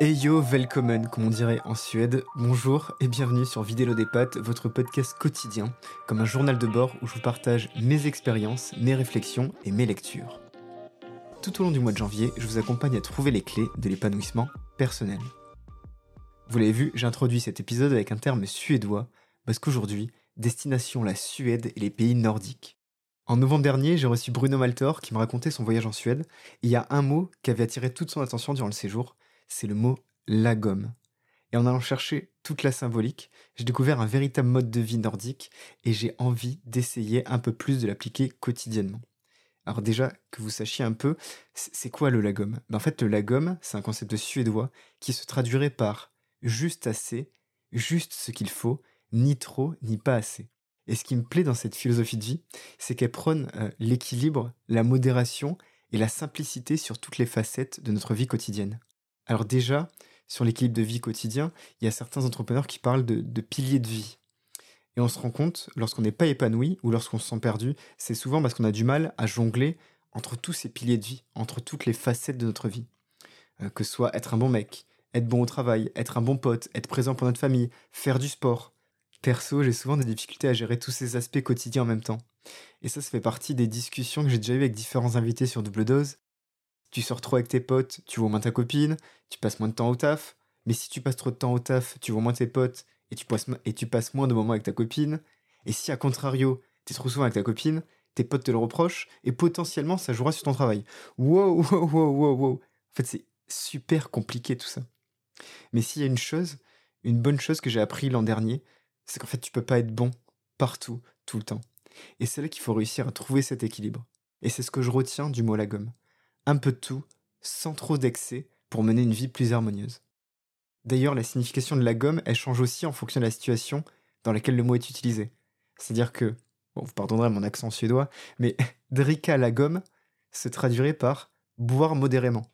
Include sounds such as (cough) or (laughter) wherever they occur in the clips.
Hey yo, welcome, comme on dirait en Suède. Bonjour et bienvenue sur Vidélo des Pattes, votre podcast quotidien, comme un journal de bord où je vous partage mes expériences, mes réflexions et mes lectures. Tout au long du mois de janvier, je vous accompagne à trouver les clés de l'épanouissement personnel. Vous l'avez vu, j'ai cet épisode avec un terme suédois, parce qu'aujourd'hui, destination la Suède et les pays nordiques. En novembre dernier, j'ai reçu Bruno Maltor qui me racontait son voyage en Suède, et il y a un mot qui avait attiré toute son attention durant le séjour, c'est le mot lagom. Et en allant chercher toute la symbolique, j'ai découvert un véritable mode de vie nordique et j'ai envie d'essayer un peu plus de l'appliquer quotidiennement. Alors déjà, que vous sachiez un peu, c'est quoi le lagom ben En fait, le lagom, c'est un concept suédois qui se traduirait par juste assez, juste ce qu'il faut, ni trop, ni pas assez. Et ce qui me plaît dans cette philosophie de vie, c'est qu'elle prône euh, l'équilibre, la modération et la simplicité sur toutes les facettes de notre vie quotidienne. Alors déjà, sur l'équilibre de vie quotidien, il y a certains entrepreneurs qui parlent de, piliers de vie. Et on se rend compte, lorsqu'on n'est pas épanoui ou lorsqu'on se sent perdu, c'est souvent parce qu'on a du mal à jongler entre tous ces piliers de vie, entre toutes les facettes de notre vie. Euh, que ce soit être un bon mec, être bon au travail, être un bon pote, être présent pour notre famille, faire du sport. Perso, j'ai souvent des difficultés à gérer tous ces aspects quotidiens en même temps. Et ça, ça fait partie des discussions que j'ai déjà eues avec différents invités sur Double Dose, tu sors trop avec tes potes, tu vois moins ta copine, tu passes moins de temps au taf. Mais si tu passes trop de temps au taf, tu vois moins tes potes et tu, passes, moins de moments avec ta copine. Et si, à contrario, tu es trop souvent avec ta copine, tes potes te le reprochent et potentiellement ça jouera sur ton travail. Wow, (laughs) wow, wow, wow, wow. En fait, c'est super compliqué tout ça. Mais s'il y a une chose, une bonne chose que j'ai appris l'an dernier, c'est qu'en fait, tu peux pas être bon partout, tout le temps. Et c'est là qu'il faut réussir à trouver cet équilibre. Et c'est ce que je retiens du mot la gomme un peu de tout, sans trop d'excès, pour mener une vie plus harmonieuse. D'ailleurs, la signification de la gomme, elle change aussi en fonction de la situation dans laquelle le mot est utilisé. C'est-à-dire que, bon, vous pardonnerez mon accent suédois, mais (laughs) dricka la gomme se traduirait par boire modérément.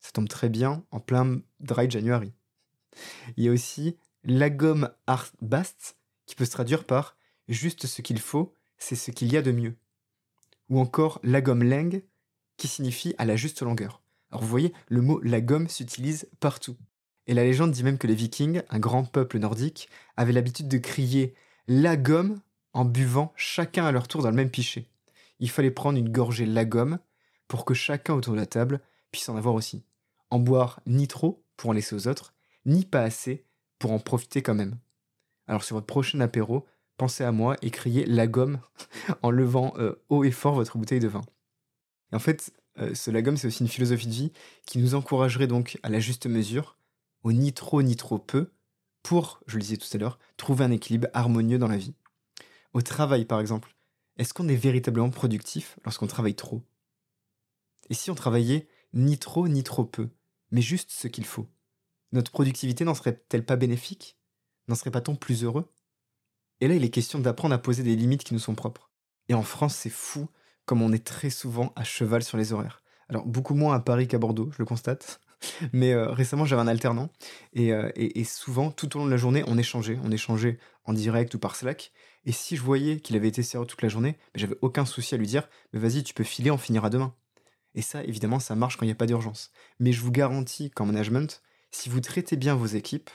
Ça tombe très bien en plein dry January. Il y a aussi la gomme art bast qui peut se traduire par juste ce qu'il faut, c'est ce qu'il y a de mieux. Ou encore la gomme leng qui signifie à la juste longueur. Alors vous voyez, le mot la gomme s'utilise partout. Et la légende dit même que les vikings, un grand peuple nordique, avaient l'habitude de crier la gomme en buvant chacun à leur tour dans le même pichet. Il fallait prendre une gorgée la gomme pour que chacun autour de la table puisse en avoir aussi. En boire ni trop pour en laisser aux autres, ni pas assez pour en profiter quand même. Alors sur votre prochain apéro, pensez à moi et criez la gomme (laughs) en levant euh, haut et fort votre bouteille de vin. En fait, euh, ce lagom, c'est aussi une philosophie de vie qui nous encouragerait donc à la juste mesure, au ni trop ni trop peu, pour, je le disais tout à l'heure, trouver un équilibre harmonieux dans la vie. Au travail, par exemple, est-ce qu'on est véritablement productif lorsqu'on travaille trop? Et si on travaillait ni trop ni trop peu, mais juste ce qu'il faut? Notre productivité n'en serait-elle pas bénéfique? N'en serait-pas-on plus heureux? Et là, il est question d'apprendre à poser des limites qui nous sont propres. Et en France, c'est fou comme on est très souvent à cheval sur les horaires. Alors beaucoup moins à Paris qu'à Bordeaux, je le constate. (laughs) Mais euh, récemment, j'avais un alternant euh, et, souvent, tout au long de la journée, on échangeait. On échangeait en direct ou par Slack. Et si je voyais qu'il avait été sérieux toute la journée, ben, j'avais aucun souci à lui dire Mais vas-y, tu peux filer, on finira demain. Et ça, évidemment, ça marche quand il n'y a pas d'urgence. Mais je vous garantis qu'en management, si vous traitez bien vos équipes,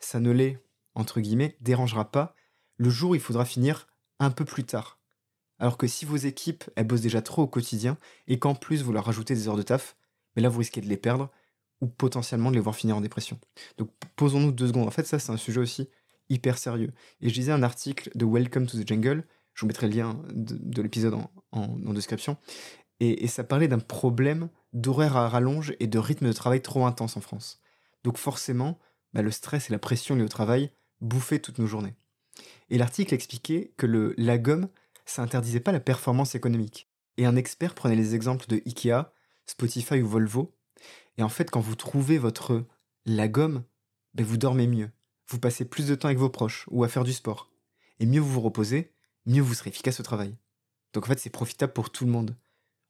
ça ne les, entre guillemets, dérangera pas le jour où il faudra finir un peu plus tard. Alors que si vos équipes, elles bossent déjà trop au quotidien et qu'en plus vous leur rajoutez des heures de taf, mais là vous risquez de les perdre ou potentiellement de les voir finir en dépression. Donc posons-nous deux secondes. En fait, ça c'est un sujet aussi hyper sérieux. Et je lisais un article de Welcome to the Jungle, je vous mettrai le lien de, l'épisode en, description, et, ça parlait d'un problème d'horaire à rallonge et de rythme de travail trop intense en France. Donc forcément, bah, le stress et la pression liée au travail bouffaient toutes nos journées. Et l'article expliquait que le, la gomme ça interdisait pas la performance économique. Et un expert prenait les exemples de Ikea, Spotify ou Volvo. Et en fait, quand vous trouvez votre la gomme, ben vous dormez mieux. Vous passez plus de temps avec vos proches ou à faire du sport. Et mieux vous vous reposez, mieux vous serez efficace au travail. Donc en fait, c'est profitable pour tout le monde.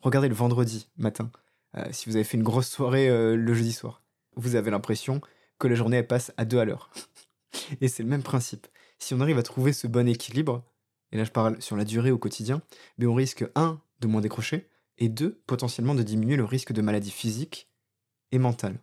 Regardez le vendredi matin, euh, si vous avez fait une grosse soirée euh, le jeudi soir. Vous avez l'impression que la journée passe à deux à l'heure. (laughs) Et c'est le même principe. Si on arrive à trouver ce bon équilibre, et là je parle sur la durée au quotidien, mais on risque, un, de moins décrocher, et deux, potentiellement de diminuer le risque de maladies physiques et mentales.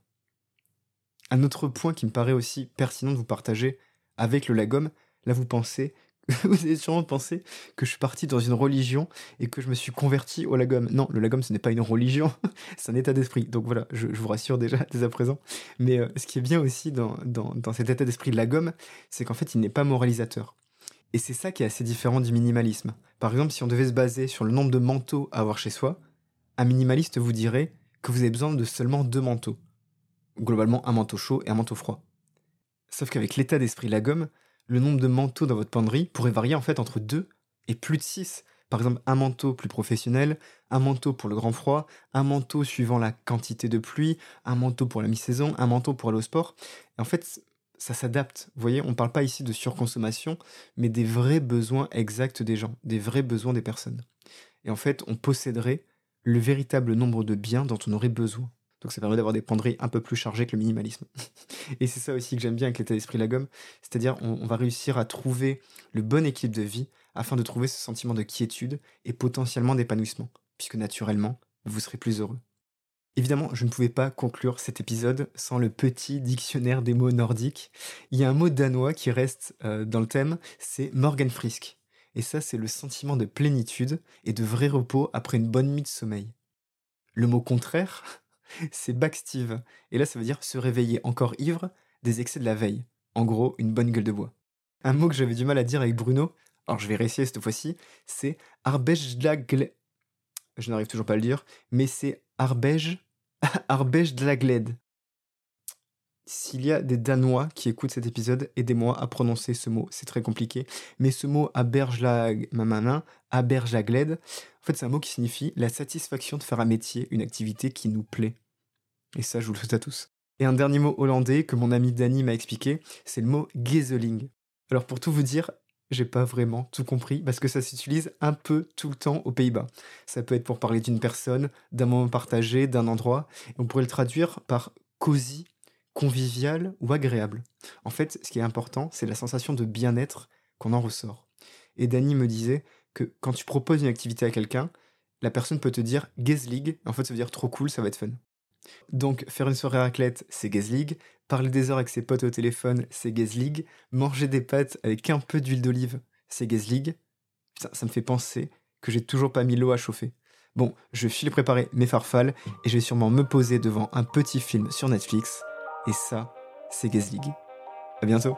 Un autre point qui me paraît aussi pertinent de vous partager avec le lagom, là vous pensez, (laughs) vous avez sûrement pensé que je suis parti dans une religion et que je me suis converti au lagom. Non, le lagom ce n'est pas une religion, (laughs) c'est un état d'esprit. Donc voilà, je, vous rassure déjà dès à présent. Mais euh, ce qui est bien aussi dans, cet état d'esprit de lagom, c'est qu'en fait il n'est pas moralisateur. Et c'est ça qui est assez différent du minimalisme. Par exemple, si on devait se baser sur le nombre de manteaux à avoir chez soi, un minimaliste vous dirait que vous avez besoin de seulement deux manteaux. Globalement, un manteau chaud et un manteau froid. Sauf qu'avec l'état d'esprit la gomme, le nombre de manteaux dans votre penderie pourrait varier en fait entre deux et plus de six. Par exemple, un manteau plus professionnel, un manteau pour le grand froid, un manteau suivant la quantité de pluie, un manteau pour la mi-saison, un manteau pour aller au sport. En fait, ça s'adapte. Vous voyez, on ne parle pas ici de surconsommation, mais des vrais besoins exacts des gens, des vrais besoins des personnes. Et en fait, on posséderait le véritable nombre de biens dont on aurait besoin. Donc ça permet d'avoir des penderies un peu plus chargées que le minimalisme. (laughs) et c'est ça aussi que j'aime bien avec l'état d'esprit la gomme, c'est-à-dire on, va réussir à trouver le bon équilibre de vie afin de trouver ce sentiment de quiétude et potentiellement d'épanouissement, puisque naturellement, vous serez plus heureux. Évidemment, je ne pouvais pas conclure cet épisode sans le petit dictionnaire des mots nordiques. Il y a un mot danois qui reste euh, dans le thème, c'est Morgenfrisk. Et ça, c'est le sentiment de plénitude et de vrai repos après une bonne nuit de sommeil. Le mot contraire, c'est backstive. Et là, ça veut dire se réveiller encore ivre des excès de la veille. En gros, une bonne gueule de bois. Un mot que j'avais du mal à dire avec Bruno, alors je vais réessayer cette fois-ci, c'est arbejlagle. Je n'arrive toujours pas à le dire, mais c'est arbej, (laughs) arbejlagled. S'il y a des Danois qui écoutent cet épisode, aidez-moi à prononcer ce mot. C'est très compliqué. Mais ce mot aberglag, aberjagled, en fait, c'est un mot qui signifie la satisfaction de faire un métier, une activité qui nous plaît. Et ça, je vous le souhaite à tous. Et un dernier mot hollandais que mon ami Danny m'a expliqué, c'est le mot gezeling. Alors pour tout vous dire, j'ai pas vraiment tout compris parce que ça s'utilise un peu tout le temps aux Pays-Bas. Ça peut être pour parler d'une personne, d'un moment partagé, d'un endroit. on pourrait le traduire par cosy convivial ou agréable. En fait, ce qui est important, c'est la sensation de bien-être qu'on en ressort. Et Danny me disait que quand tu proposes une activité à quelqu'un, la personne peut te dire League. en fait ça veut dire trop cool, ça va être fun. Donc faire une soirée raclette, c'est League. parler des heures avec ses potes au téléphone, c'est League. manger des pâtes avec un peu d'huile d'olive, c'est League. Putain, ça me fait penser que j'ai toujours pas mis l'eau à chauffer. Bon, je file préparer mes farfales et je vais sûrement me poser devant un petit film sur Netflix et ça, c'est Gazlig. À bientôt